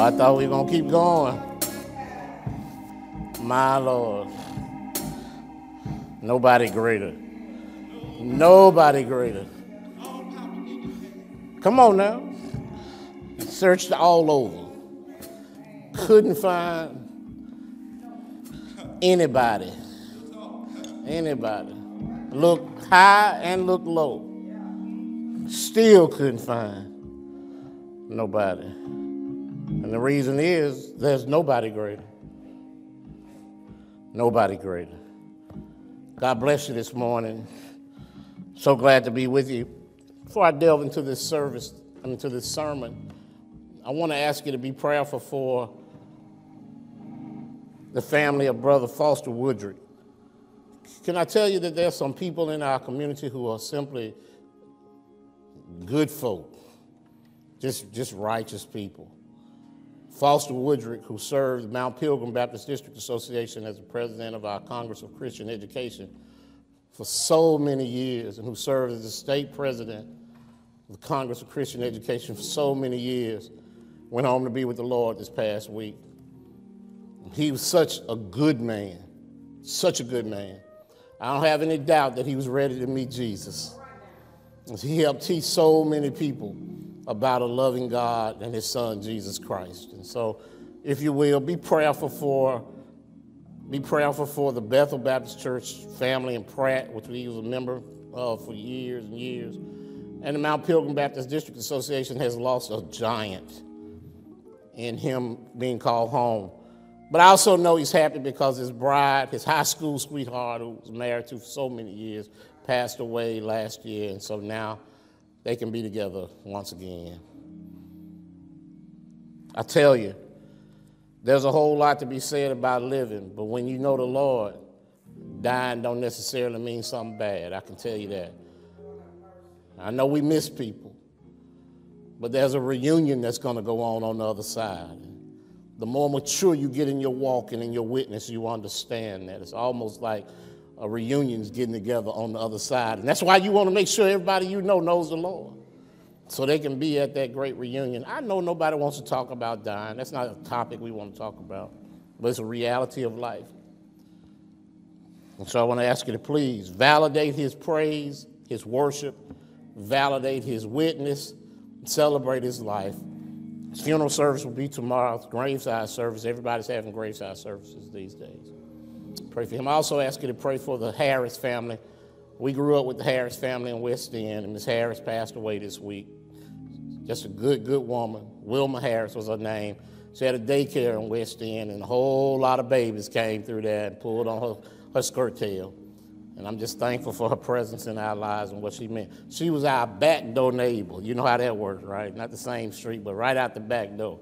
I thought we were going to keep going. My Lord. Nobody greater. Nobody greater. Come on now. Searched all over. Couldn't find anybody. Anybody. Look high and look low. Still couldn't find nobody. And the reason is there's nobody greater. Nobody greater. God bless you this morning. So glad to be with you. Before I delve into this service, into this sermon, I want to ask you to be prayerful for the family of Brother Foster Woodrick. Can I tell you that there's some people in our community who are simply good folk, just, just righteous people. Foster Woodrick, who served Mount Pilgrim Baptist District Association as the president of our Congress of Christian Education for so many years, and who served as the state president of the Congress of Christian Education for so many years, went home to be with the Lord this past week. He was such a good man, such a good man. I don't have any doubt that he was ready to meet Jesus. He helped teach so many people about a loving God and his son, Jesus Christ. And so, if you will, be prayerful for, be prayerful for the Bethel Baptist Church family in Pratt, which he was a member of for years and years. And the Mount Pilgrim Baptist District Association has lost a giant in him being called home. But I also know he's happy because his bride, his high school sweetheart, who was married to for so many years, passed away last year. And so now they can be together once again. I tell you, there's a whole lot to be said about living, but when you know the Lord, dying don't necessarily mean something bad. I can tell you that. I know we miss people, but there's a reunion that's going to go on on the other side the more mature you get in your walk and in your witness, you understand that. It's almost like reunion's getting together on the other side. And that's why you want to make sure everybody you know knows the Lord. So they can be at that great reunion. I know nobody wants to talk about dying. That's not a topic we want to talk about, but it's a reality of life. And so I want to ask you to please validate his praise, his worship, validate his witness, celebrate his life. His funeral service will be tomorrow, graveside service. Everybody's having graveside services these days. Pray for him. I also ask you to pray for the Harris family. We grew up with the Harris family in West End, and Miss Harris passed away this week. Just a good, good woman. Wilma Harris was her name. She had a daycare in West End, and a whole lot of babies came through there and pulled on her, her skirt tail. And I'm just thankful for her presence in our lives and what she meant. She was our back door neighbor. You know how that works, right? Not the same street, but right out the back door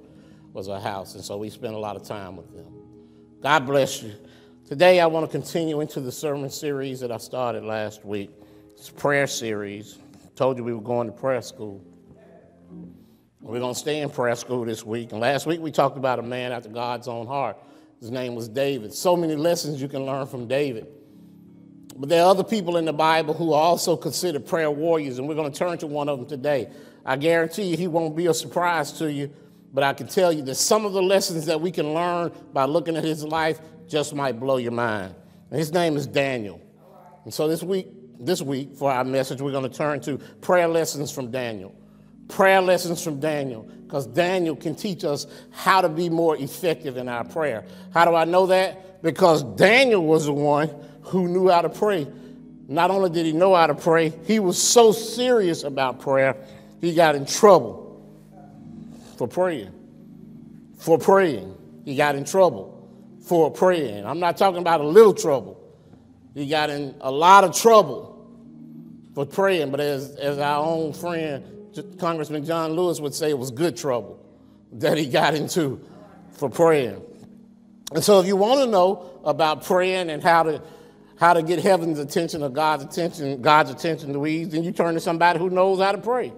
was her house. And so we spent a lot of time with them. God bless you. Today I want to continue into the sermon series that I started last week. It's a prayer series. I told you we were going to prayer school. We're going to stay in prayer school this week. And last week we talked about a man after God's own heart. His name was David. So many lessons you can learn from David. But there are other people in the Bible who are also considered prayer warriors, and we're going to turn to one of them today. I guarantee you he won't be a surprise to you, but I can tell you that some of the lessons that we can learn by looking at his life just might blow your mind. And his name is Daniel. And so this week, this week for our message, we're going to turn to prayer lessons from Daniel. Prayer lessons from Daniel, because Daniel can teach us how to be more effective in our prayer. How do I know that? Because Daniel was the one who knew how to pray. Not only did he know how to pray, he was so serious about prayer, he got in trouble for praying. For praying. He got in trouble for praying. I'm not talking about a little trouble. He got in a lot of trouble for praying, but as, as our own friend, Congressman John Lewis would say, it was good trouble that he got into for praying. And so, if you want to know about praying and how to how to get heaven's attention or God's attention, God's attention, Louise, then you turn to somebody who knows how to pray.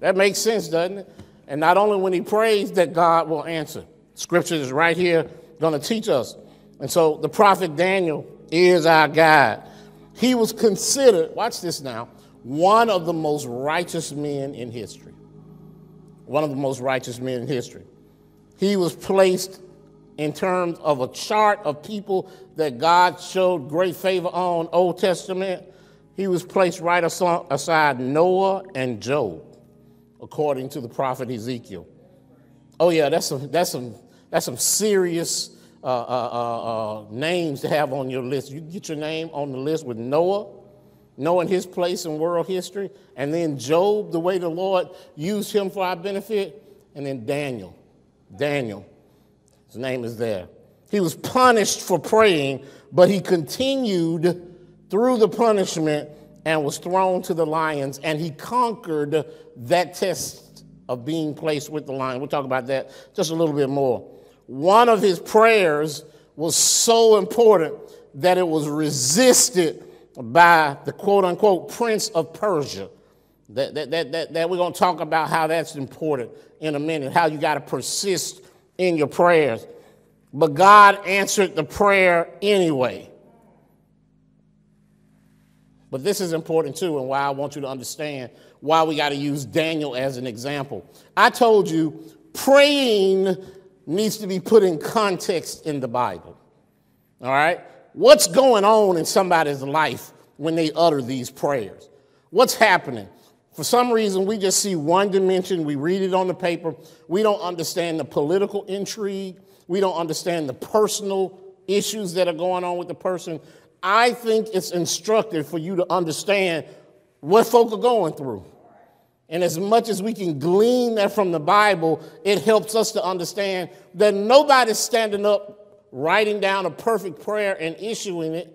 That makes sense, doesn't it? And not only when he prays that God will answer. Scripture is right here going to teach us. And so the prophet Daniel is our guide. He was considered, watch this now, one of the most righteous men in history. One of the most righteous men in history. He was placed in terms of a chart of people that God showed great favor on, Old Testament. He was placed right aside Noah and Job, according to the prophet Ezekiel. Oh yeah, that's some that's some that's some serious uh, uh, uh, uh names to have on your list. You get your name on the list with Noah, knowing his place in world history, and then Job, the way the Lord used him for our benefit, and then Daniel. Daniel, his name is there. He was punished for praying, but he continued through the punishment and was thrown to the lions, and he conquered that test of being placed with the lion. We'll talk about that just a little bit more. One of his prayers was so important that it was resisted by the quote unquote prince of Persia. That, that, that, that, that we're going to talk about how that's important in a minute, how you got to persist in your prayers. But God answered the prayer anyway. But this is important too, and why I want you to understand why we got to use Daniel as an example. I told you praying needs to be put in context in the Bible. All right? What's going on in somebody's life when they utter these prayers? What's happening? For some reason, we just see one dimension, we read it on the paper, we don't understand the political intrigue, we don't understand the personal issues that are going on with the person. I think it's instructive for you to understand what folk are going through. And as much as we can glean that from the Bible, it helps us to understand that nobody's standing up, writing down a perfect prayer and issuing it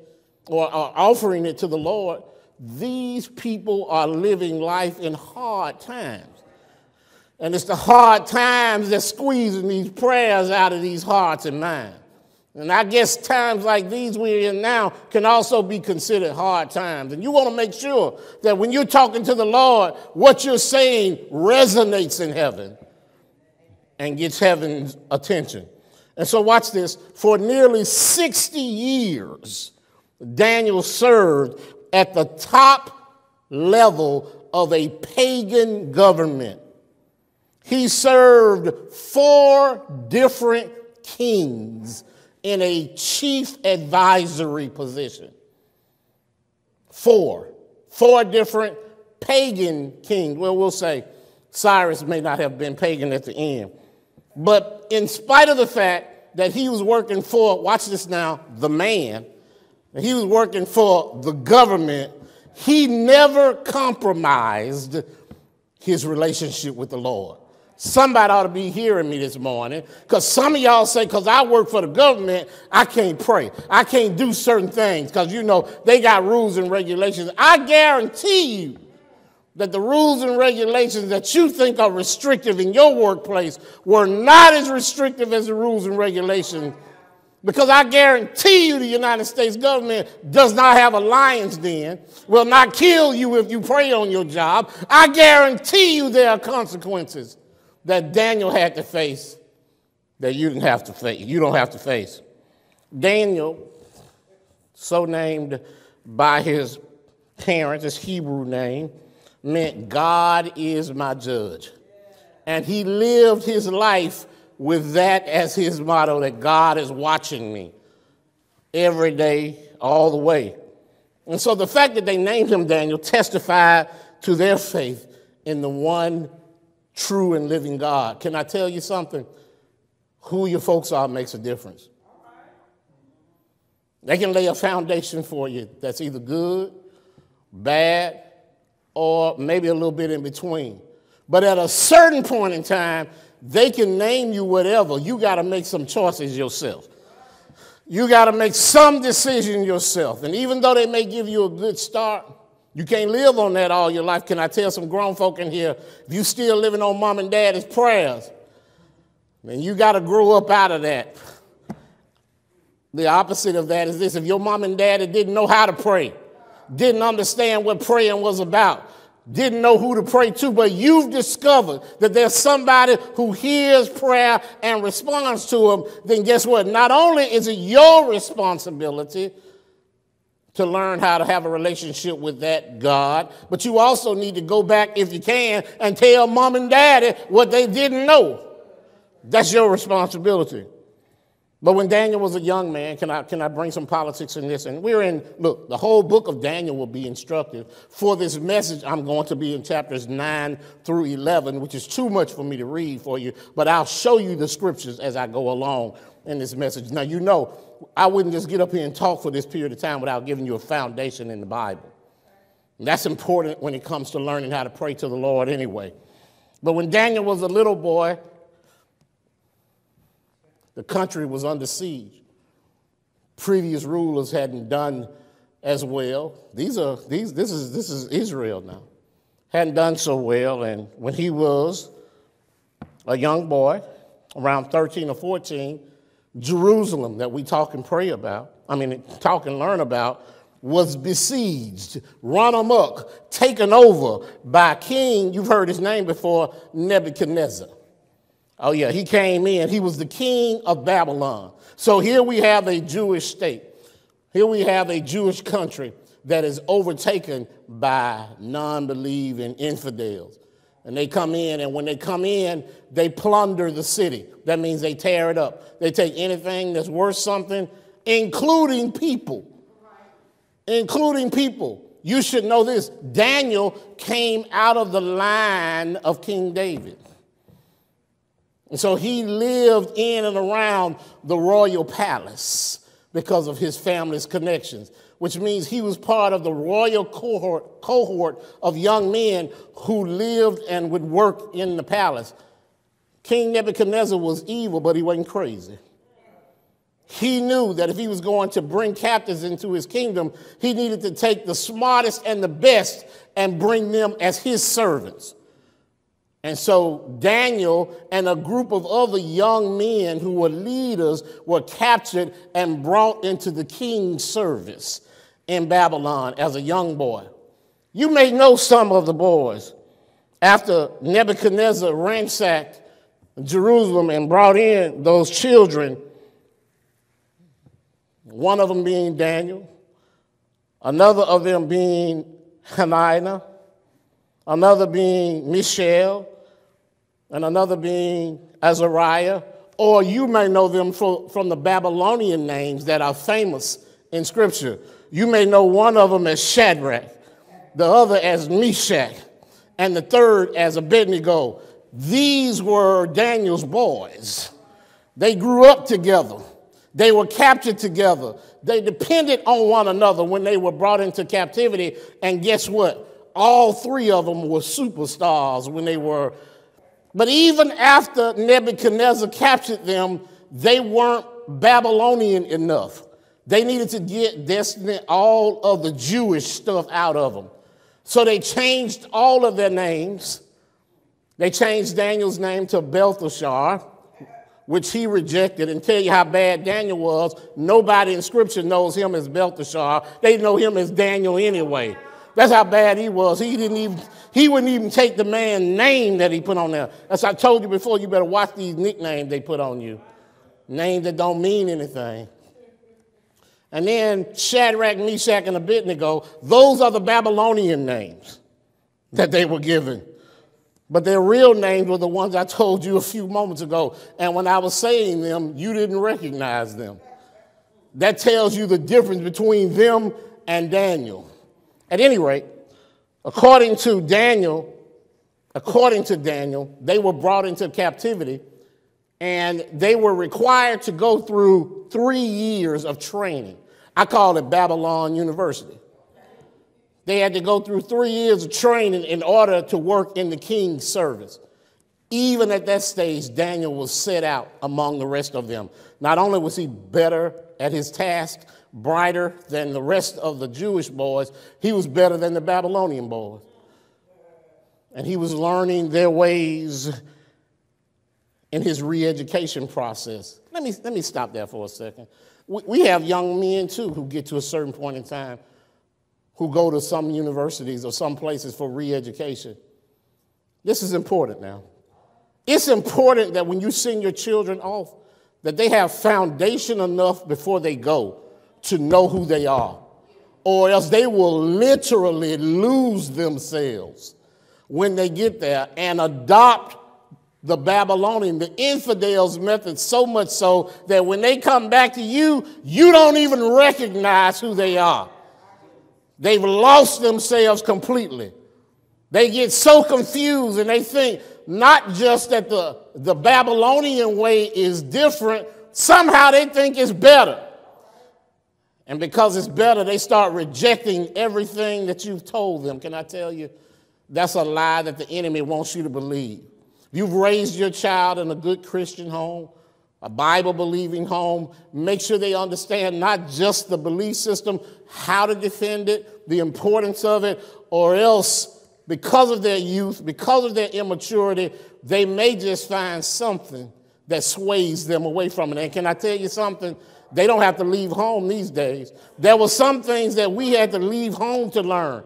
or, offering it to the Lord. These people are living life in hard times. And it's the hard times that's squeezing these prayers out of these hearts and minds. And I guess times like these we're in now can also be considered hard times. And you want to make sure that when you're talking to the Lord, what you're saying resonates in heaven and gets heaven's attention. And so, watch this. For nearly 60 years, Daniel served at the top level of a pagan government. He served four different kings in a chief advisory position. Four. Four different pagan kings. Well, we'll say Cyrus may not have been pagan at the end. But in spite of the fact that he was working for, watch this now, the man, he was working for the government, he never compromised his relationship with the Lord. Somebody ought to be hearing me this morning because some of y'all say, because I work for the government, I can't pray. I can't do certain things because, you know, they got rules and regulations. I guarantee you that the rules and regulations that you think are restrictive in your workplace were not as restrictive as the rules and regulations because I guarantee you the United States government does not have a lion's den, will not kill you if you pray on your job. I guarantee you there are consequences that Daniel had to face that you didn't have to face. You don't have to face. Daniel, so named by his parents, his Hebrew name, meant God is my judge. And he lived his life with that as his motto that God is watching me every day, all the way. And so the fact that they named him Daniel testified to their faith in the one true and living God. Can I tell you something? Who your folks are makes a difference. They can lay a foundation for you that's either good, bad, or maybe a little bit in between. But at a certain point in time, they can name you whatever. You got to make some choices yourself. You got to make some decision yourself. And even though they may give you a good start, you can't live on that all your life. Can I tell some grown folk in here, if you still living on mom and daddy's prayers, then you got to grow up out of that. The opposite of that is this if your mom and daddy didn't know how to pray, didn't understand what praying was about, didn't know who to pray to, but you've discovered that there's somebody who hears prayer and responds to them, then guess what? Not only is it your responsibility, to learn how to have a relationship with that God. But you also need to go back, if you can, and tell mom and daddy what they didn't know. That's your responsibility. But when Daniel was a young man, can I, can I bring some politics in this? And we're in, look, the whole book of Daniel will be instructive. For this message, I'm going to be in chapters 9 through 11, which is too much for me to read for you, but I'll show you the scriptures as I go along in this message. Now, you know, I wouldn't just get up here and talk for this period of time without giving you a foundation in the Bible. And that's important when it comes to learning how to pray to the Lord anyway. But when Daniel was a little boy, the country was under siege. Previous rulers hadn't done as well. These are these this is this is Israel now. Hadn't done so well, and when he was a young boy, around 13 or 14, Jerusalem that we talk and pray about, I mean talk and learn about, was besieged, run amok, taken over by king, you've heard his name before, Nebuchadnezzar. Oh, yeah, he came in. He was the king of Babylon. So here we have a Jewish state. Here we have a Jewish country that is overtaken by non believing infidels. And they come in, and when they come in, they plunder the city. That means they tear it up. They take anything that's worth something, including people. Including people. You should know this Daniel came out of the line of King David. And so he lived in and around the royal palace because of his family's connections, which means he was part of the royal cohort, cohort of young men who lived and would work in the palace. King Nebuchadnezzar was evil, but he wasn't crazy. He knew that if he was going to bring captives into his kingdom, he needed to take the smartest and the best and bring them as his servants. And so Daniel and a group of other young men who were leaders were captured and brought into the king's service in Babylon as a young boy. You may know some of the boys. After Nebuchadnezzar ransacked Jerusalem and brought in those children, one of them being Daniel, another of them being Hananiah, another being Mishael, and another being Azariah, or you may know them from the Babylonian names that are famous in Scripture. You may know one of them as Shadrach, the other as Meshach, and the third as Abednego. These were Daniel's boys. They grew up together. They were captured together. They depended on one another when they were brought into captivity. And guess what? All three of them were superstars when they were but even after Nebuchadnezzar captured them, they weren't Babylonian enough. They needed to get destiny, all of the Jewish stuff out of them. So they changed all of their names. They changed Daniel's name to Belteshazzar, which he rejected. And tell you how bad Daniel was, nobody in Scripture knows him as Belteshazzar. They know him as Daniel anyway. That's how bad he was. He didn't even, he wouldn't even take the man's name that he put on there. As I told you before, you better watch these nicknames they put on you. Names that don't mean anything. And then Shadrach, Meshach, and Abednego, those are the Babylonian names that they were given. But their real names were the ones I told you a few moments ago. And when I was saying them, you didn't recognize them. That tells you the difference between them and Daniel. At any rate, according to Daniel, according to Daniel, they were brought into captivity and they were required to go through three years of training. I call it Babylon University. They had to go through three years of training in order to work in the king's service. Even at that stage, Daniel was set out among the rest of them. Not only was he better at his task, brighter than the rest of the Jewish boys, he was better than the Babylonian boys. And he was learning their ways in his re education process. Let me, let me stop there for a second. We, have young men too who get to a certain point in time who go to some universities or some places for re education. This is important now. It's important that when you send your children off, that they have foundation enough before they go to know who they are, or else they will literally lose themselves when they get there and adopt the Babylonian, the infidels' method, so much so that when they come back to you, you don't even recognize who they are. They've lost themselves completely. They get so confused and they think not just that the, the Babylonian way is different, somehow they think it's better. And because it's better, they start rejecting everything that you've told them. Can I tell you? That's a lie that the enemy wants you to believe. You've raised your child in a good Christian home, a Bible believing home. Make sure they understand not just the belief system, how to defend it, the importance of it, or else, because of their youth, because of their immaturity, they may just find something that sways them away from it. And can I tell you something? They don't have to leave home these days. There were some things that we had to leave home to learn.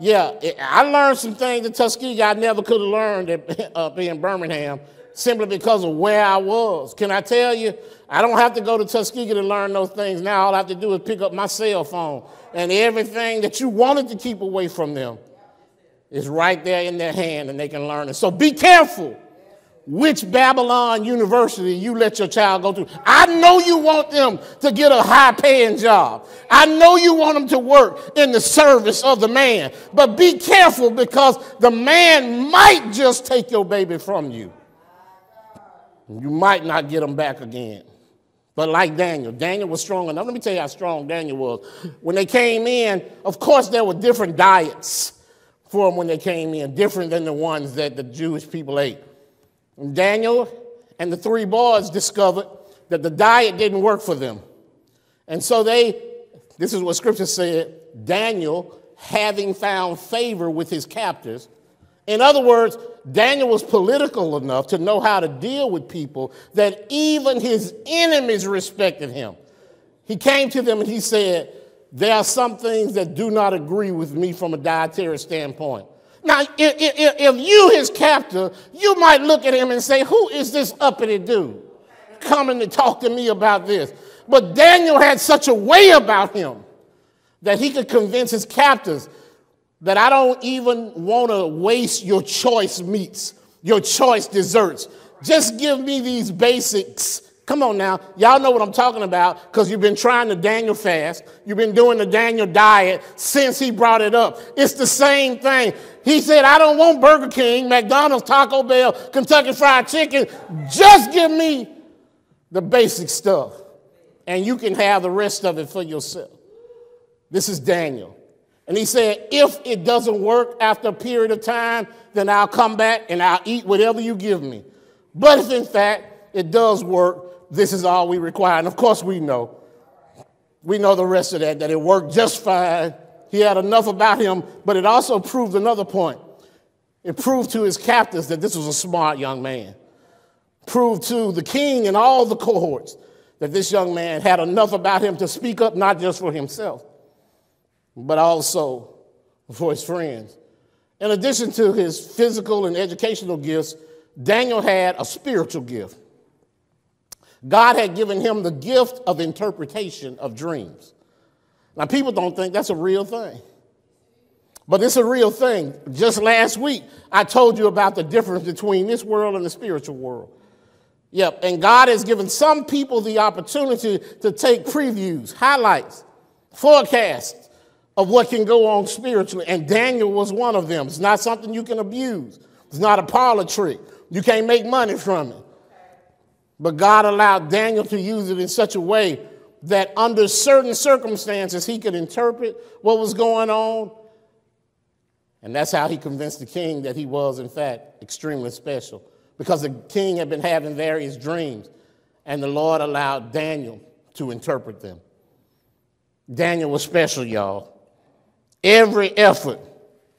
Yeah, I learned some things in Tuskegee I never could have learned up in Birmingham simply because of where I was. Can I tell you? I don't have to go to Tuskegee to learn those things now. All I have to do is pick up my cell phone, and everything that you wanted to keep away from them is right there in their hand, and they can learn it. So be careful which Babylon University you let your child go to. I know you want them to get a high paying job. I know you want them to work in the service of the man. But be careful because the man might just take your baby from you. You might not get them back again. But like Daniel, Daniel was strong enough. Let me tell you how strong Daniel was. When they came in, of course, there were different diets for them when they came in, different than the ones that the Jewish people ate. Daniel and the three boys discovered that the diet didn't work for them. And so they, this is what scripture said Daniel, having found favor with his captors, in other words, Daniel was political enough to know how to deal with people that even his enemies respected him. He came to them and he said, There are some things that do not agree with me from a dietary standpoint. Now, if, if, if you, his captor, you might look at him and say, Who is this uppity dude coming to talk to me about this? But Daniel had such a way about him that he could convince his captors that I don't even want to waste your choice meats, your choice desserts. Just give me these basics Come on now. Y'all know what I'm talking about because you've been trying the Daniel fast. You've been doing the Daniel diet since he brought it up. It's the same thing. He said, I don't want Burger King, McDonald's, Taco Bell, Kentucky Fried Chicken. Just give me the basic stuff. And you can have the rest of it for yourself. This is Daniel. And he said, if it doesn't work after a period of time, then I'll come back and I'll eat whatever you give me. But if in fact it does work, this is all we require. And of course, we know. We know the rest of that, that it worked just fine. He had enough about him, but it also proved another point. It proved to his captors that this was a smart young man. Proved to the king and all the cohorts that this young man had enough about him to speak up not just for himself, but also for his friends. In addition to his physical and educational gifts, Daniel had a spiritual gift. God had given him the gift of interpretation of dreams. Now, people don't think that's a real thing. But it's a real thing. Just last week, I told you about the difference between this world and the spiritual world. Yep, and God has given some people the opportunity to take previews, highlights, forecasts of what can go on spiritually. And Daniel was one of them. It's not something you can abuse, it's not a parlor trick. You can't make money from it. But God allowed Daniel to use it in such a way that under certain circumstances he could interpret what was going on. And that's how he convinced the king that he was, in fact, extremely special. Because the king had been having various dreams, and the Lord allowed Daniel to interpret them. Daniel was special, y'all. Every effort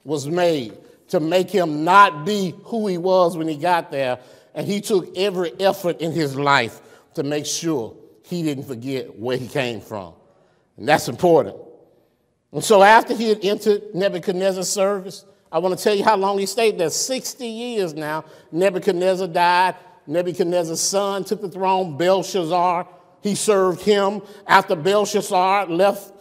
was made to make him not be who he was when he got there and he took every effort in his life to make sure he didn't forget where he came from. And that's important. And so after he had entered Nebuchadnezzar's service, I want to tell you how long he stayed there 60 years now. Nebuchadnezzar died. Nebuchadnezzar's son took the throne, Belshazzar. He served him. After Belshazzar left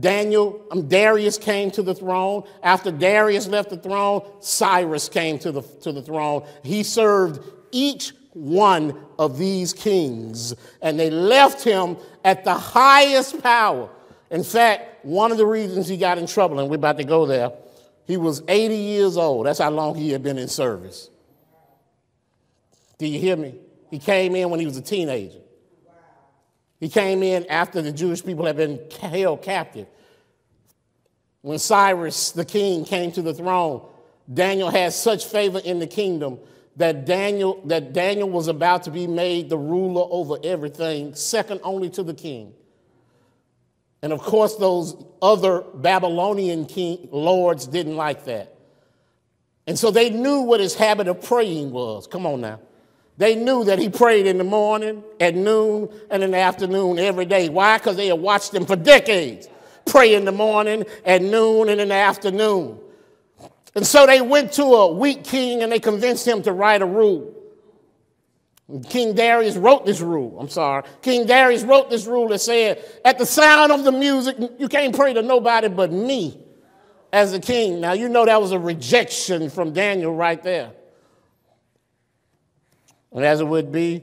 Daniel, um, Darius came to the throne. After Darius left the throne, Cyrus came to the, to the throne. He served each one of these kings, and they left him at the highest power. In fact, one of the reasons he got in trouble, and we're about to go there, he was 80 years old. That's how long he had been in service. Do you hear me? He came in when he was a teenager. He came in after the Jewish people had been held captive. When Cyrus the king came to the throne, Daniel had such favor in the kingdom that Daniel, that Daniel was about to be made the ruler over everything, second only to the king. And of course, those other Babylonian king, lords didn't like that. And so they knew what his habit of praying was. Come on now. They knew that he prayed in the morning, at noon, and in the afternoon every day. Why? Because they had watched him for decades pray in the morning, at noon, and in the afternoon. And so they went to a weak king and they convinced him to write a rule. King Darius wrote this rule. I'm sorry. King Darius wrote this rule that said, at the sound of the music, you can't pray to nobody but me as a king. Now, you know that was a rejection from Daniel right there. And as it would be,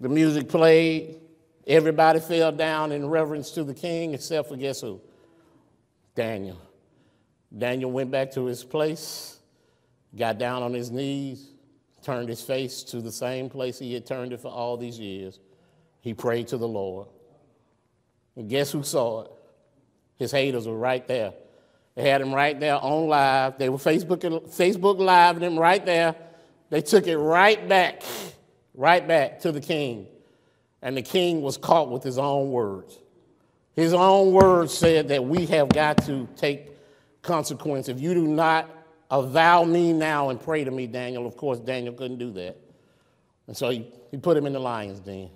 the music played, everybody fell down in reverence to the king, except for guess who? Daniel. Daniel went back to his place, got down on his knees, turned his face to the same place he had turned it for all these years. He prayed to the Lord. And guess who saw it? His haters were right there. They had him right there on live. They were Facebook, Facebook live him right there. They took it right back, right back to the king. And the king was caught with his own words. His own words said that we have got to take consequence. If you do not avow me now and pray to me, Daniel, of course, Daniel couldn't do that. And so he, he put him in the lion's den.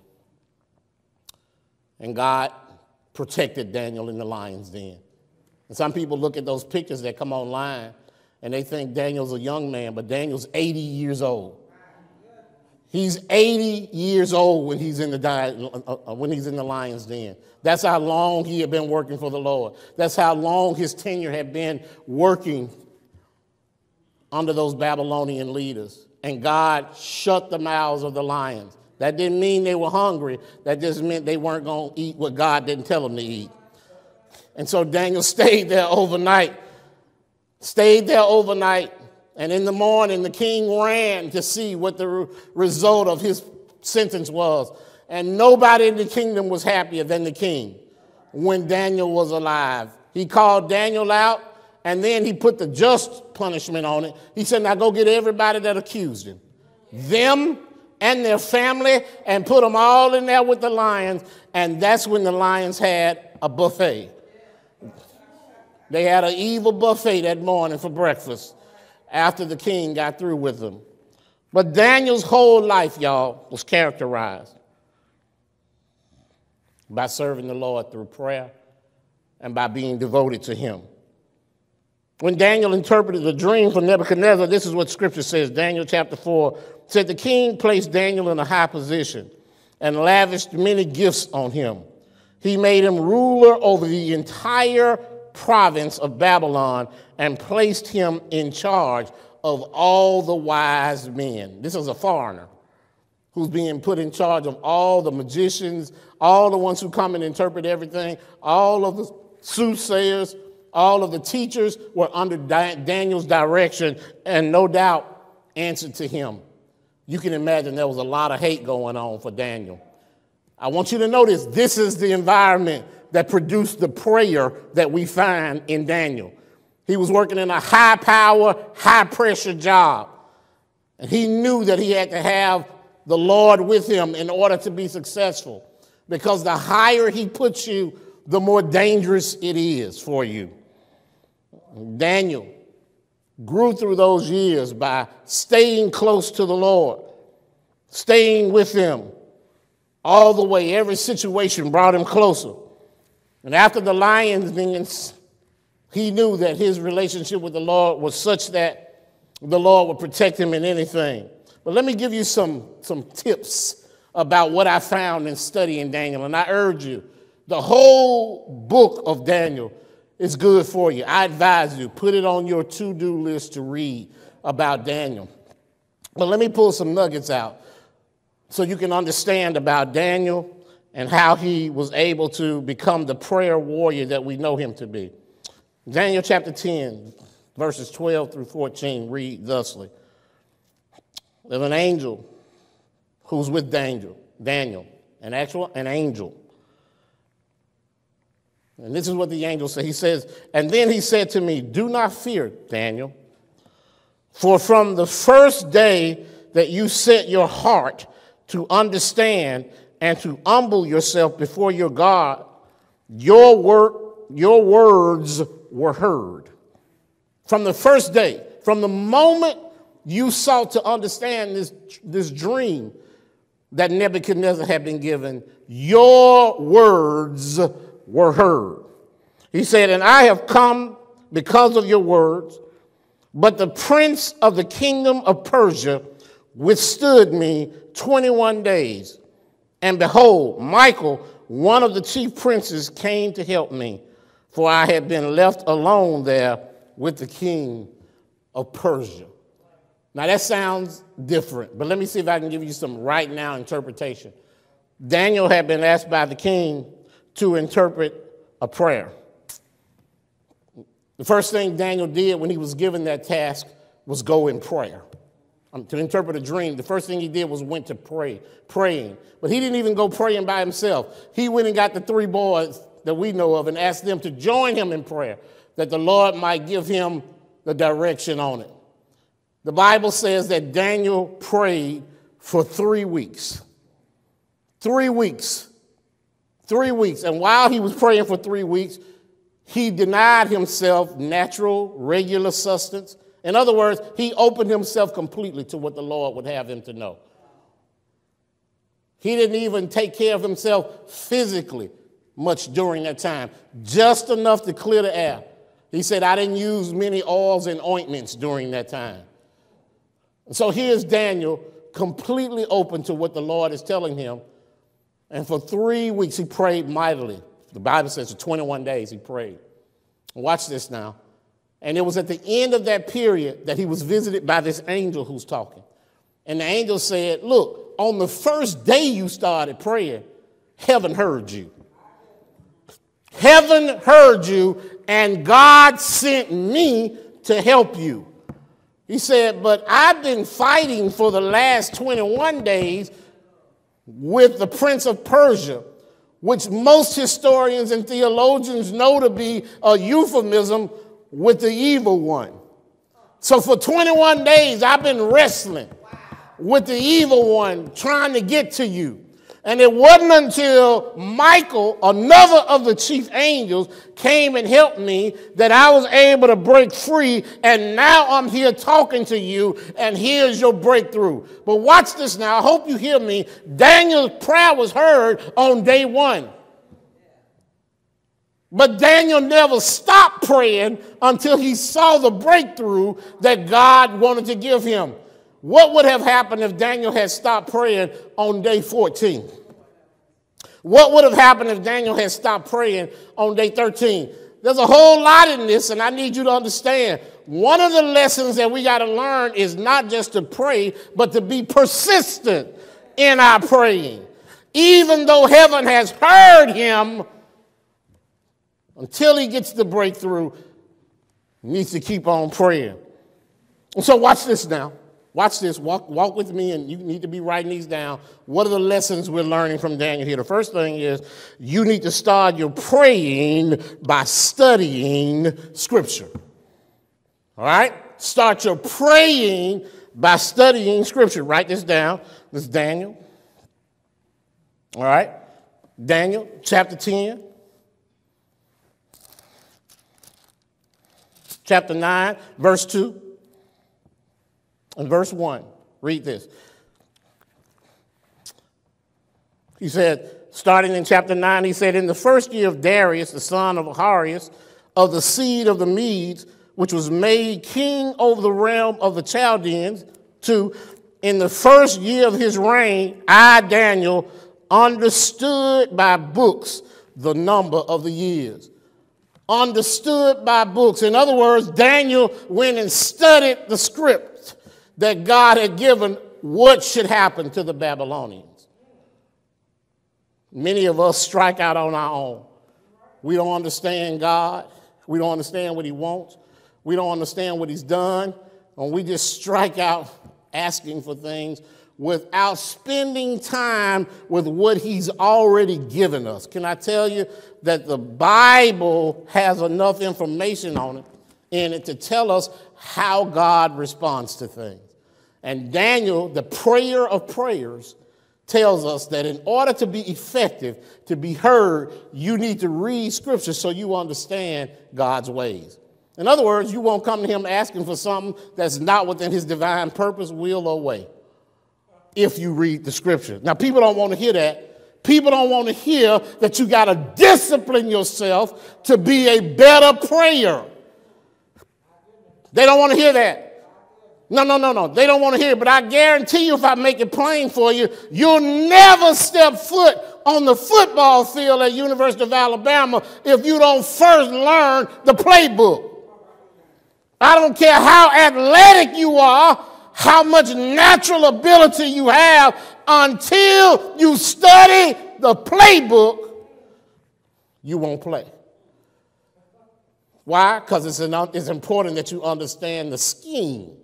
And God protected Daniel in the lion's den. And some people look at those pictures that come online and they think Daniel's a young man, but Daniel's 80 years old. He's 80 years old when he's in the uh, uh, when he's in the lion's den. That's how long he had been working for the Lord. That's how long his tenure had been working under those Babylonian leaders. And God shut the mouths of the lions. That didn't mean they were hungry. That just meant they weren't going to eat what God didn't tell them to eat. And so Daniel stayed there overnight. Stayed there overnight and in the morning, the king ran to see what the re- result of his sentence was. And nobody in the kingdom was happier than the king when Daniel was alive. He called Daniel out, and then he put the just punishment on it. He said, Now go get everybody that accused him, them and their family, and put them all in there with the lions. And that's when the lions had a buffet. They had an evil buffet that morning for breakfast after the king got through with them. But Daniel's whole life, y'all, was characterized by serving the Lord through prayer and by being devoted to him. When Daniel interpreted the dream for Nebuchadnezzar, this is what scripture says Daniel chapter 4 said, The king placed Daniel in a high position and lavished many gifts on him. He made him ruler over the entire province of Babylon and placed him in charge of all the wise men. This is a foreigner who's being put in charge of all the magicians, all the ones who come and interpret everything, all of the soothsayers, all of the teachers were under Daniel's direction and no doubt answered to him. You can imagine there was a lot of hate going on for Daniel. I want you to notice this is the environment that produced the prayer that we find in Daniel. He was working in a high power, high pressure job. And he knew that he had to have the Lord with him in order to be successful. Because the higher he puts you, the more dangerous it is for you. Daniel grew through those years by staying close to the Lord, staying with him all the way. Every situation brought him closer. And after the lions, he knew that his relationship with the Lord was such that the Lord would protect him in anything. But let me give you some, some tips about what I found in studying Daniel. And I urge you, the whole book of Daniel is good for you. I advise you, put it on your to do list to read about Daniel. But let me pull some nuggets out so you can understand about Daniel and how he was able to become the prayer warrior that we know him to be. Daniel chapter 10, verses 12 through 14 read thusly. There's an angel who's with Daniel, Daniel, an actual an angel. And this is what the angel said. He says, and then he said to me, Do not fear, Daniel, for from the first day that you set your heart to understand and to humble yourself before your God, your work, your words were heard. From the first day, from the moment you sought to understand this, this dream that Nebuchadnezzar had been given, your words were heard. He said, And I have come because of your words, but the prince of the kingdom of Persia withstood me 21 days. And behold, Michael, one of the chief princes, came to help me, for I had been left alone there with the king of Persia. Now that sounds different, but let me see if I can give you some right now interpretation. Daniel had been asked by the king to interpret a prayer. The first thing Daniel did when he was given that task was go in prayer. Um, to interpret a dream, the first thing he did was went to pray, praying. But he didn't even go praying by himself. He went and got the three boys that we know of and asked them to join him in prayer, that the Lord might give him the direction on it. The Bible says that Daniel prayed for three weeks. Three weeks. Three weeks. And while he was praying for three weeks, he denied himself natural, regular sustenance. In other words, he opened himself completely to what the Lord would have him to know. He didn't even take care of himself physically much during that time, just enough to clear the air. He said, I didn't use many oils and ointments during that time. So here's Daniel completely open to what the Lord is telling him. And for three weeks, he prayed mightily. The Bible says for 21 days he prayed. Watch this now. And it was at the end of that period that he was visited by this angel who's talking. And the angel said, Look, on the first day you started praying, heaven heard you. Heaven heard you, and God sent me to help you. He said, But I've been fighting for the last 21 days with the prince of Persia, which most historians and theologians know to be a euphemism with the evil one. So for 21 days, I've been wrestling with the evil one trying to get to you. And it wasn't until Michael, another of the chief angels, came and helped me that I was able to break free. And now I'm here talking to you, and here's your breakthrough. But watch this now. I hope you hear me. Daniel's prayer was heard on day one. But Daniel never stopped praying until he saw the breakthrough that God wanted to give him. What would have happened if Daniel had stopped praying on day 14? What would have happened if Daniel had stopped praying on day 13? There's a whole lot in this, and I need you to understand. One of the lessons that we got to learn is not just to pray, but to be persistent in our praying. Even though heaven has heard him, until he gets the breakthrough, needs to keep on praying. And so, watch this now. Watch this. Walk, walk with me, and you need to be writing these down. What are the lessons we're learning from Daniel here? The first thing is you need to start your praying by studying Scripture. All right? Start your praying by studying Scripture. Write this down. This is Daniel. All right? Daniel chapter 10. Chapter 9, verse 2. In verse 1, read this. He said, starting in chapter 9, he said, In the first year of Darius, the son of Ahasuerus, of the seed of the Medes, which was made king over the realm of the Chaldeans, to in the first year of his reign, I, Daniel, understood by books the number of the years. Understood by books. In other words, Daniel went and studied the script. That God had given what should happen to the Babylonians. Many of us strike out on our own. We don't understand God. We don't understand what He wants. We don't understand what He's done. And we just strike out asking for things without spending time with what He's already given us. Can I tell you that the Bible has enough information on it in it to tell us how God responds to things? And Daniel, the prayer of prayers, tells us that in order to be effective, to be heard, you need to read scripture so you understand God's ways. In other words, you won't come to him asking for something that's not within his divine purpose, will, or way if you read the scripture. Now, people don't want to hear that. People don't want to hear that you got to discipline yourself to be a better prayer. They don't want to hear that. No, no, no, no. They don't want to hear it. But I guarantee you, if I make it plain for you, you'll never step foot on the football field at University of Alabama if you don't first learn the playbook. I don't care how athletic you are, how much natural ability you have, until you study the playbook, you won't play. Why? Because it's, it's important that you understand the scheme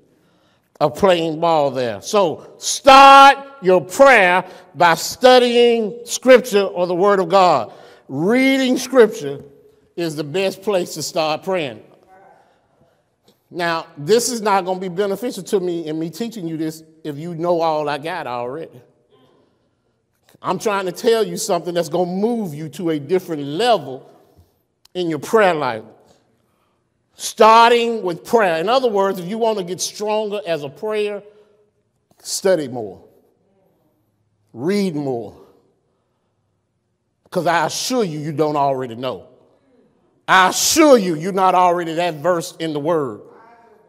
playing ball there. So start your prayer by studying Scripture or the Word of God. Reading Scripture is the best place to start praying. Now, this is not going to be beneficial to me in me teaching you this if you know all I got already. I'm trying to tell you something that's going to move you to a different level in your prayer life. Starting with prayer. In other words, if you want to get stronger as a prayer, study more, read more. Because I assure you, you don't already know. I assure you, you're not already that verse in the word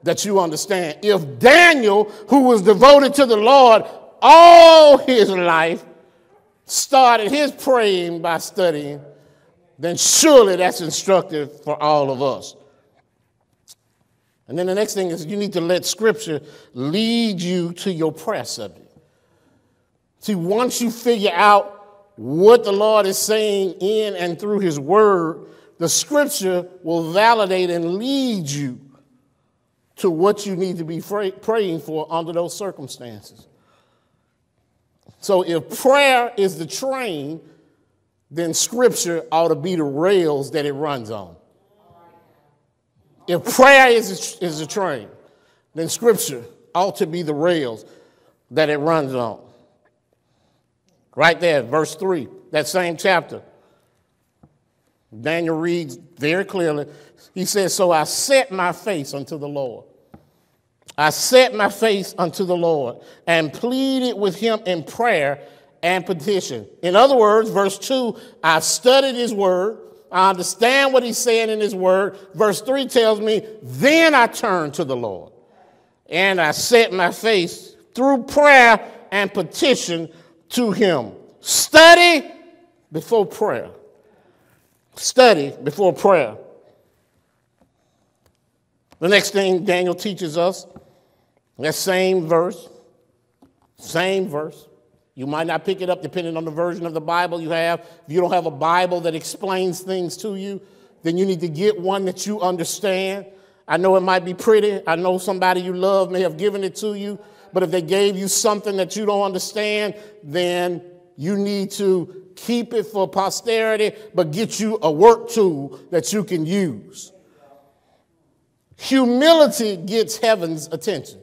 that you understand. If Daniel, who was devoted to the Lord all his life, started his praying by studying, then surely that's instructive for all of us. And then the next thing is you need to let Scripture lead you to your prayer subject. See, once you figure out what the Lord is saying in and through His Word, the Scripture will validate and lead you to what you need to be praying for under those circumstances. So if prayer is the train, then Scripture ought to be the rails that it runs on. If prayer is a, is a train, then Scripture ought to be the rails that it runs on. Right there, verse 3, that same chapter. Daniel reads very clearly. He says, So I set my face unto the Lord. I set my face unto the Lord and pleaded with him in prayer and petition. In other words, verse 2, I studied his word I understand what he's saying in his word. Verse 3 tells me, Then I turned to the Lord and I set my face through prayer and petition to him. Study before prayer. Study before prayer. The next thing Daniel teaches us, that same verse, same verse, you might not pick it up depending on the version of the Bible you have. If you don't have a Bible that explains things to you, then you need to get one that you understand. I know it might be pretty. I know somebody you love may have given it to you. But if they gave you something that you don't understand, then you need to keep it for posterity, but get you a work tool that you can use. Humility gets heaven's attention.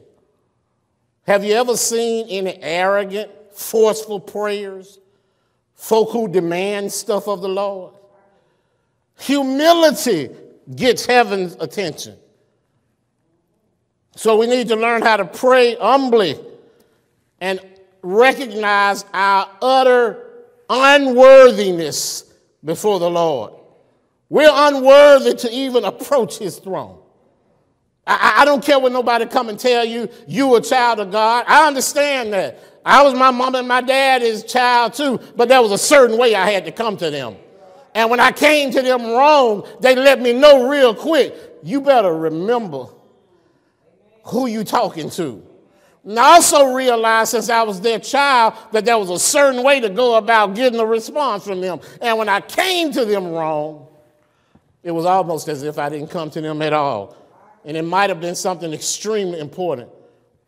Have you ever seen any arrogant, forceful prayers, folk who demand stuff of the Lord. Humility gets heaven's attention. So we need to learn how to pray humbly and recognize our utter unworthiness before the Lord. We're unworthy to even approach his throne. I, I, don't care what nobody come and tell you, you a child of God. I understand that. I was my mom and my dad's child too, but there was a certain way I had to come to them. And when I came to them wrong, they let me know real quick. You better remember who you talking to. And I also realized since I was their child that there was a certain way to go about getting a response from them. And when I came to them wrong, it was almost as if I didn't come to them at all. And it might have been something extremely important.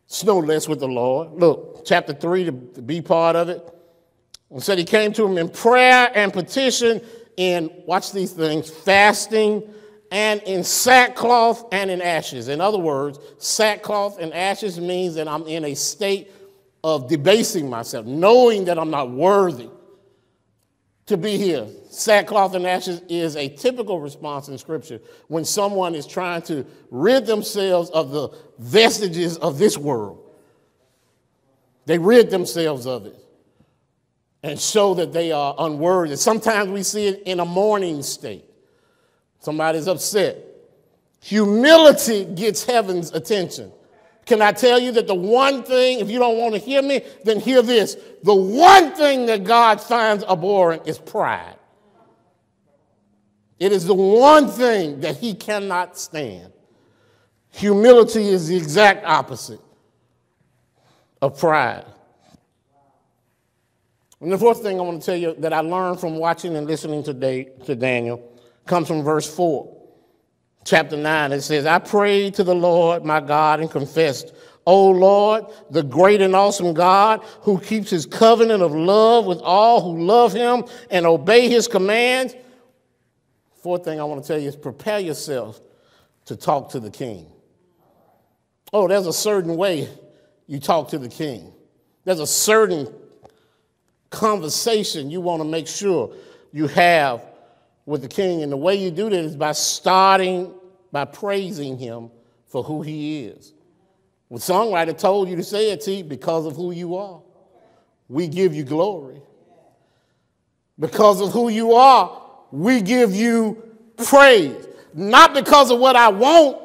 It's no less with the Lord. Look, chapter 3, to be part of it. And said he came to him in prayer and petition in, watch these things, fasting and in sackcloth and in ashes. In other words, sackcloth and ashes means that I'm in a state of debasing myself, knowing that I'm not worthy to be here. Sackcloth and ashes is a typical response in Scripture when someone is trying to rid themselves of the vestiges of this world. They rid themselves of it and show that they are unworthy. Sometimes we see it in a mourning state. Somebody's upset. Humility gets heaven's attention. Can I tell you that the one thing, if you don't want to hear me, then hear this. The one thing that God finds abhorrent is pride. It is the one thing that he cannot stand. Humility is the exact opposite of pride. And the fourth thing I want to tell you that I learned from watching and listening today to Daniel comes from verse 4, chapter 9. It says, I prayed to the Lord my God and confessed, O Lord, the great and awesome God who keeps his covenant of love with all who love him and obey his commands. Fourth thing I want to tell you is prepare yourself to talk to the king. Oh, there's a certain way you talk to the king. There's a certain conversation you want to make sure you have with the king. And the way you do that is by starting by praising him for who he is. The songwriter told you to say it, T, because of who you are. We give you glory. Because of who you are, we give you praise. Not because of what I want,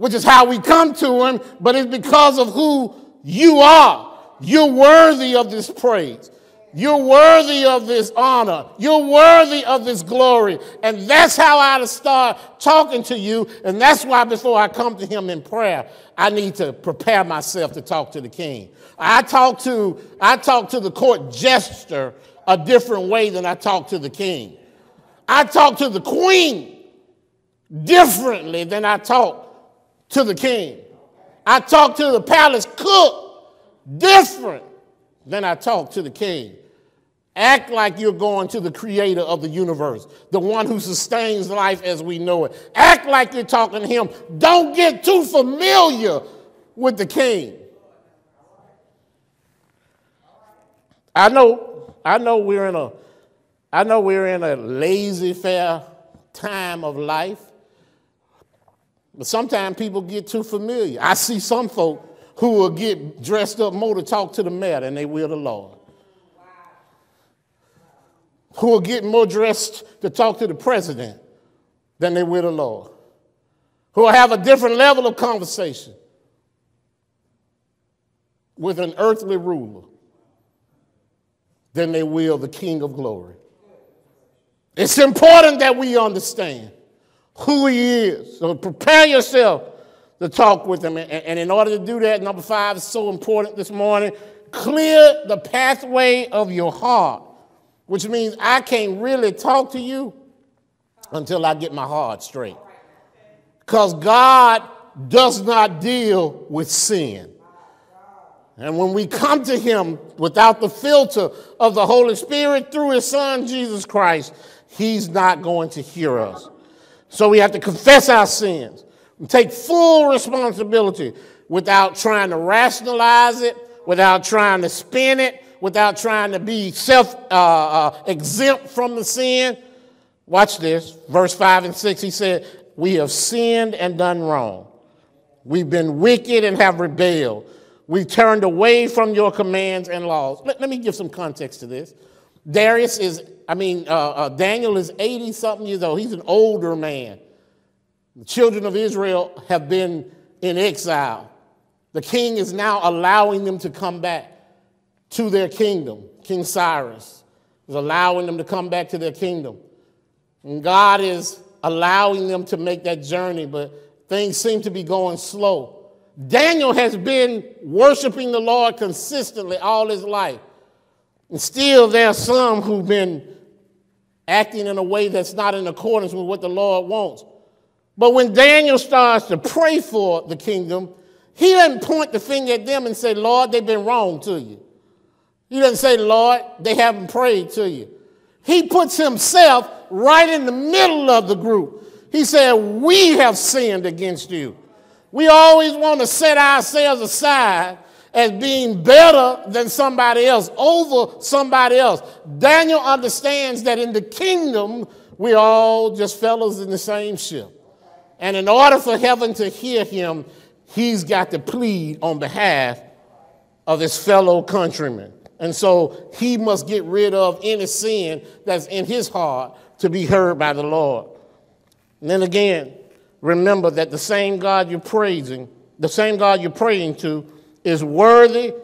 which is how we come to him, but it's because of who you are. You're worthy of this praise. You're worthy of this honor. You're worthy of this glory. And that's how I to start talking to you. And that's why before I come to him in prayer, I need to prepare myself to talk to the king. I talk to, I talk to the court jester a different way than I talk to the king. I talk to the queen differently than I talk to the king. I talk to the palace cook different than I talk to the king. Act like you're going to the creator of the universe, the one who sustains life as we know it. Act like you're talking to him. Don't get too familiar with the king. I know, I know we're in a I know we're in a laissez-faire time of life. But sometimes people get too familiar. I see some folk who will get dressed up more to talk to the mayor than they will the Lord who are getting more dressed to talk to the president than they will the Lord, who will have a different level of conversation with an earthly ruler than they will the King of glory. It's important that we understand who he is. So prepare yourself to talk with him. And in order to do that, number five is so important this morning. Clear the pathway of your heart which means I can't really talk to you until I get my heart straight. Because God does not deal with sin. And when we come to Him without the filter of the Holy Spirit through His Son, Jesus Christ, He's not going to hear us. So we have to confess our sins and take full responsibility without trying to rationalize it, without trying to spin it, without trying to be self uh, uh, exempt from the sin. Watch this, verse 5 and 6. He said, We have sinned and done wrong. We've been wicked and have rebelled. We've turned away from your commands and laws. Let, let me give some context to this. Darius is, I mean, uh, uh Daniel is 80 something years old. He's an older man. The children of Israel have been in exile. The king is now allowing them to come back to their kingdom. King Cyrus is allowing them to come back to their kingdom. And God is allowing them to make that journey, but things seem to be going slow. Daniel has been worshiping the Lord consistently all his life. And still, there are some who've been acting in a way that's not in accordance with what the Lord wants. But when Daniel starts to pray for the kingdom, he doesn't point the finger at them and say, Lord, they've been wrong to you. He doesn't say, Lord, they haven't prayed to you. He puts himself right in the middle of the group. He said, We have sinned against you. We always want to set ourselves aside as being better than somebody else, over somebody else. Daniel understands that in the kingdom, we're all just fellows in the same ship. And in order for heaven to hear him, he's got to plead on behalf of his fellow countrymen. And so he must get rid of any sin that's in his heart to be heard by the Lord. And then again, remember that the same God you're praising, the same God you're praying to, is worthy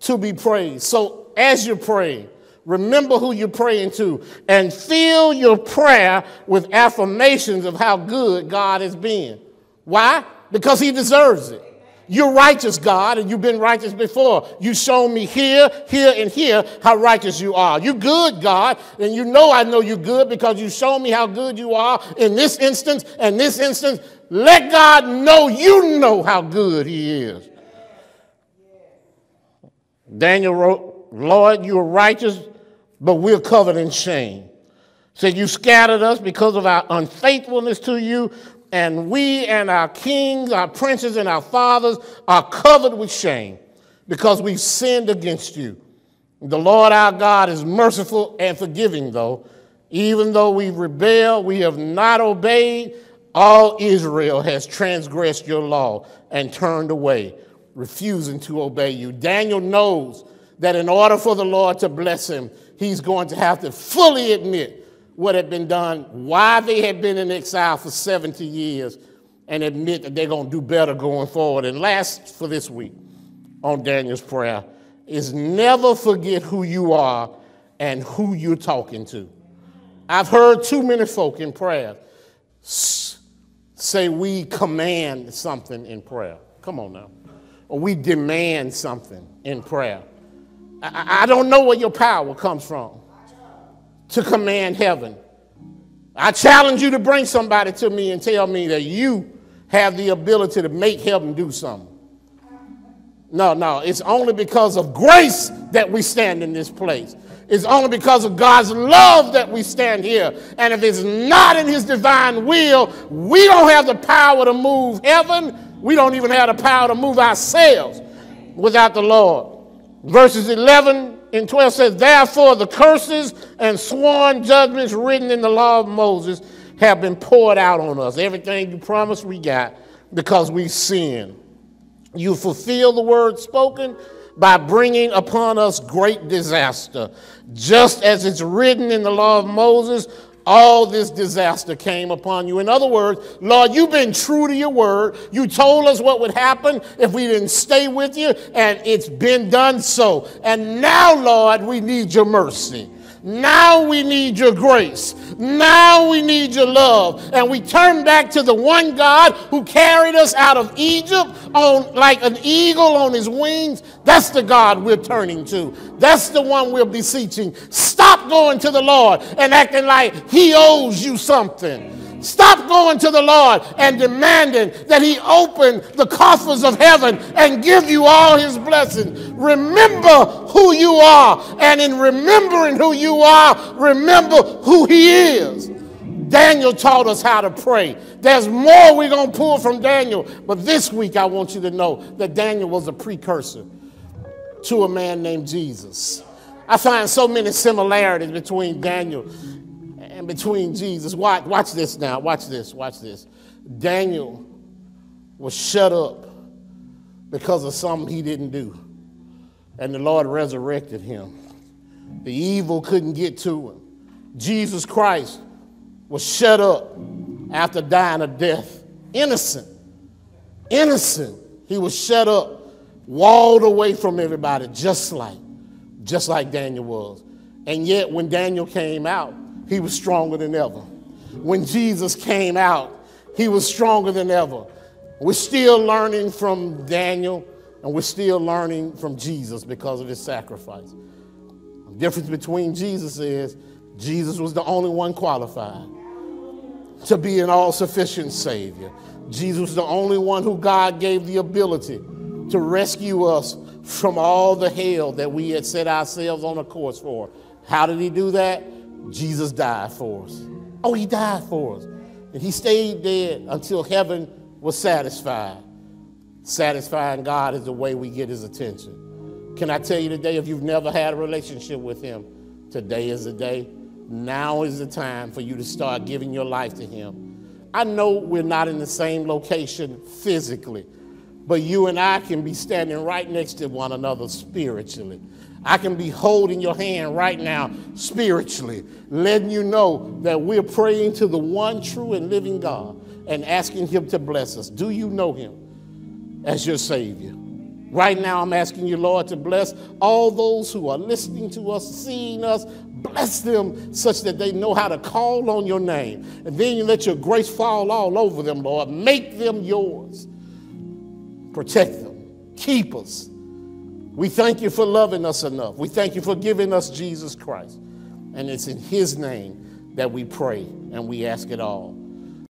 to be praised. So as you're praying, remember who you're praying to and fill your prayer with affirmations of how good God has been. Why? Because he deserves it. You're righteous, God, and you've been righteous before. You've shown me here, here, and here how righteous you are. You're good, God, and you know I know you're good because you've shown me how good you are in this instance and this instance. Let God know you know how good He is. Daniel wrote, Lord, you are righteous, but we're covered in shame. Said, You scattered us because of our unfaithfulness to you, and we and our kings, our princes, and our fathers are covered with shame because we've sinned against you. The Lord our God is merciful and forgiving, though. Even though we've rebelled, we have not obeyed, all Israel has transgressed your law and turned away refusing to obey you. Daniel knows that in order for the Lord to bless him, he's going to have to fully admit what had been done, why they had been in exile for 70 years, and admit that they're going to do better going forward. And last for this week on Daniel's prayer is never forget who you are and who you're talking to. I've heard too many folk in prayer say we command something in prayer. Come on now or we demand something in prayer. I, I don't know where your power comes from to command heaven. I challenge you to bring somebody to me and tell me that you have the ability to make heaven do something. No, no, it's only because of grace that we stand in this place. It's only because of God's love that we stand here. And if it's not in His divine will, we don't have the power to move heaven we don't even have the power to move ourselves without the Lord. Verses 11 and 12 says, Therefore, the curses and sworn judgments written in the law of Moses have been poured out on us. Everything you promised, we got because we sinned. You fulfill the word spoken by bringing upon us great disaster. Just as it's written in the law of Moses, all this disaster came upon you. In other words, Lord, you've been true to your word. You told us what would happen if we didn't stay with you, and it's been done so. And now, Lord, we need your mercy. Now we need your grace. Now we need your love. And we turn back to the one God who carried us out of Egypt on like an eagle on his wings. That's the God we're turning to. That's the one we're beseeching. Stop going to the Lord and acting like he owes you something. Stop going to the Lord and demanding that He open the coffers of heaven and give you all His blessings. Remember who you are, and in remembering who you are, remember who He is. Daniel taught us how to pray. There's more we're going to pull from Daniel, but this week I want you to know that Daniel was a precursor to a man named Jesus. I find so many similarities between Daniel between Jesus. Watch, watch this now. Watch this. Watch this. Daniel was shut up because of something he didn't do. And the Lord resurrected him. The evil couldn't get to him. Jesus Christ was shut up after dying a death. Innocent. Innocent. He was shut up, walled away from everybody, just like, just like Daniel was. And yet, when Daniel came out, he was stronger than ever. When Jesus came out, he was stronger than ever. We're still learning from Daniel, and we're still learning from Jesus because of his sacrifice. The difference between Jesus is Jesus was the only one qualified to be an all sufficient Savior. Jesus was the only one who God gave the ability to rescue us from all the hell that we had set ourselves on a course for. How did he do that? Jesus died for us. Oh, he died for us. And he stayed dead until heaven was satisfied. Satisfying God is the way we get his attention. Can I tell you today, if you've never had a relationship with him, today is the day. Now is the time for you to start giving your life to him. I know we're not in the same location physically, but you and I can be standing right next to one another spiritually. I can be holding your hand right now spiritually, letting you know that we're praying to the one true and living God and asking Him to bless us. Do you know Him as your Savior? Right now, I'm asking you, Lord, to bless all those who are listening to us, seeing us. Bless them such that they know how to call on your name. And then you let your grace fall all over them, Lord. Make them yours. Protect them. Keep us. We thank you for loving us enough. We thank you for giving us Jesus Christ. And it's in his name that we pray and we ask it all.